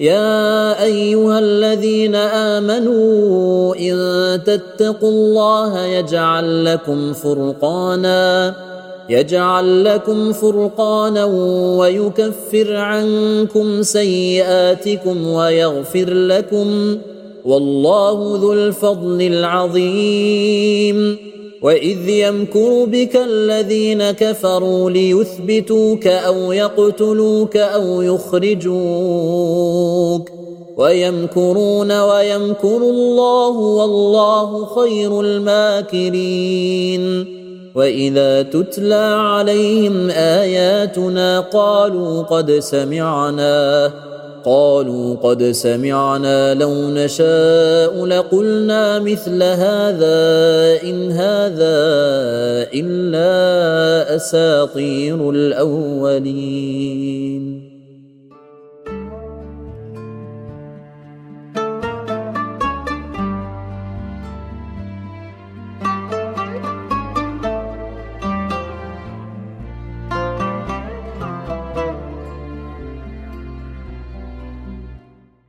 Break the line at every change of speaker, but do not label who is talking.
يا أيها الذين آمنوا إن تتقوا الله يجعل لكم فرقانا يجعل لكم فرقانا ويكفر عنكم سيئاتكم ويغفر لكم والله ذو الفضل العظيم. واذ يمكر بك الذين كفروا ليثبتوك أو يقتلوك أو يخرجوك. ويمكرون ويمكر الله والله خير الماكرين. واذا تتلى عليهم اياتنا قالوا قد سمعنا قالوا قد سمعنا لو نشاء لقلنا مثل هذا إن هذا إلا أساطير الأولين.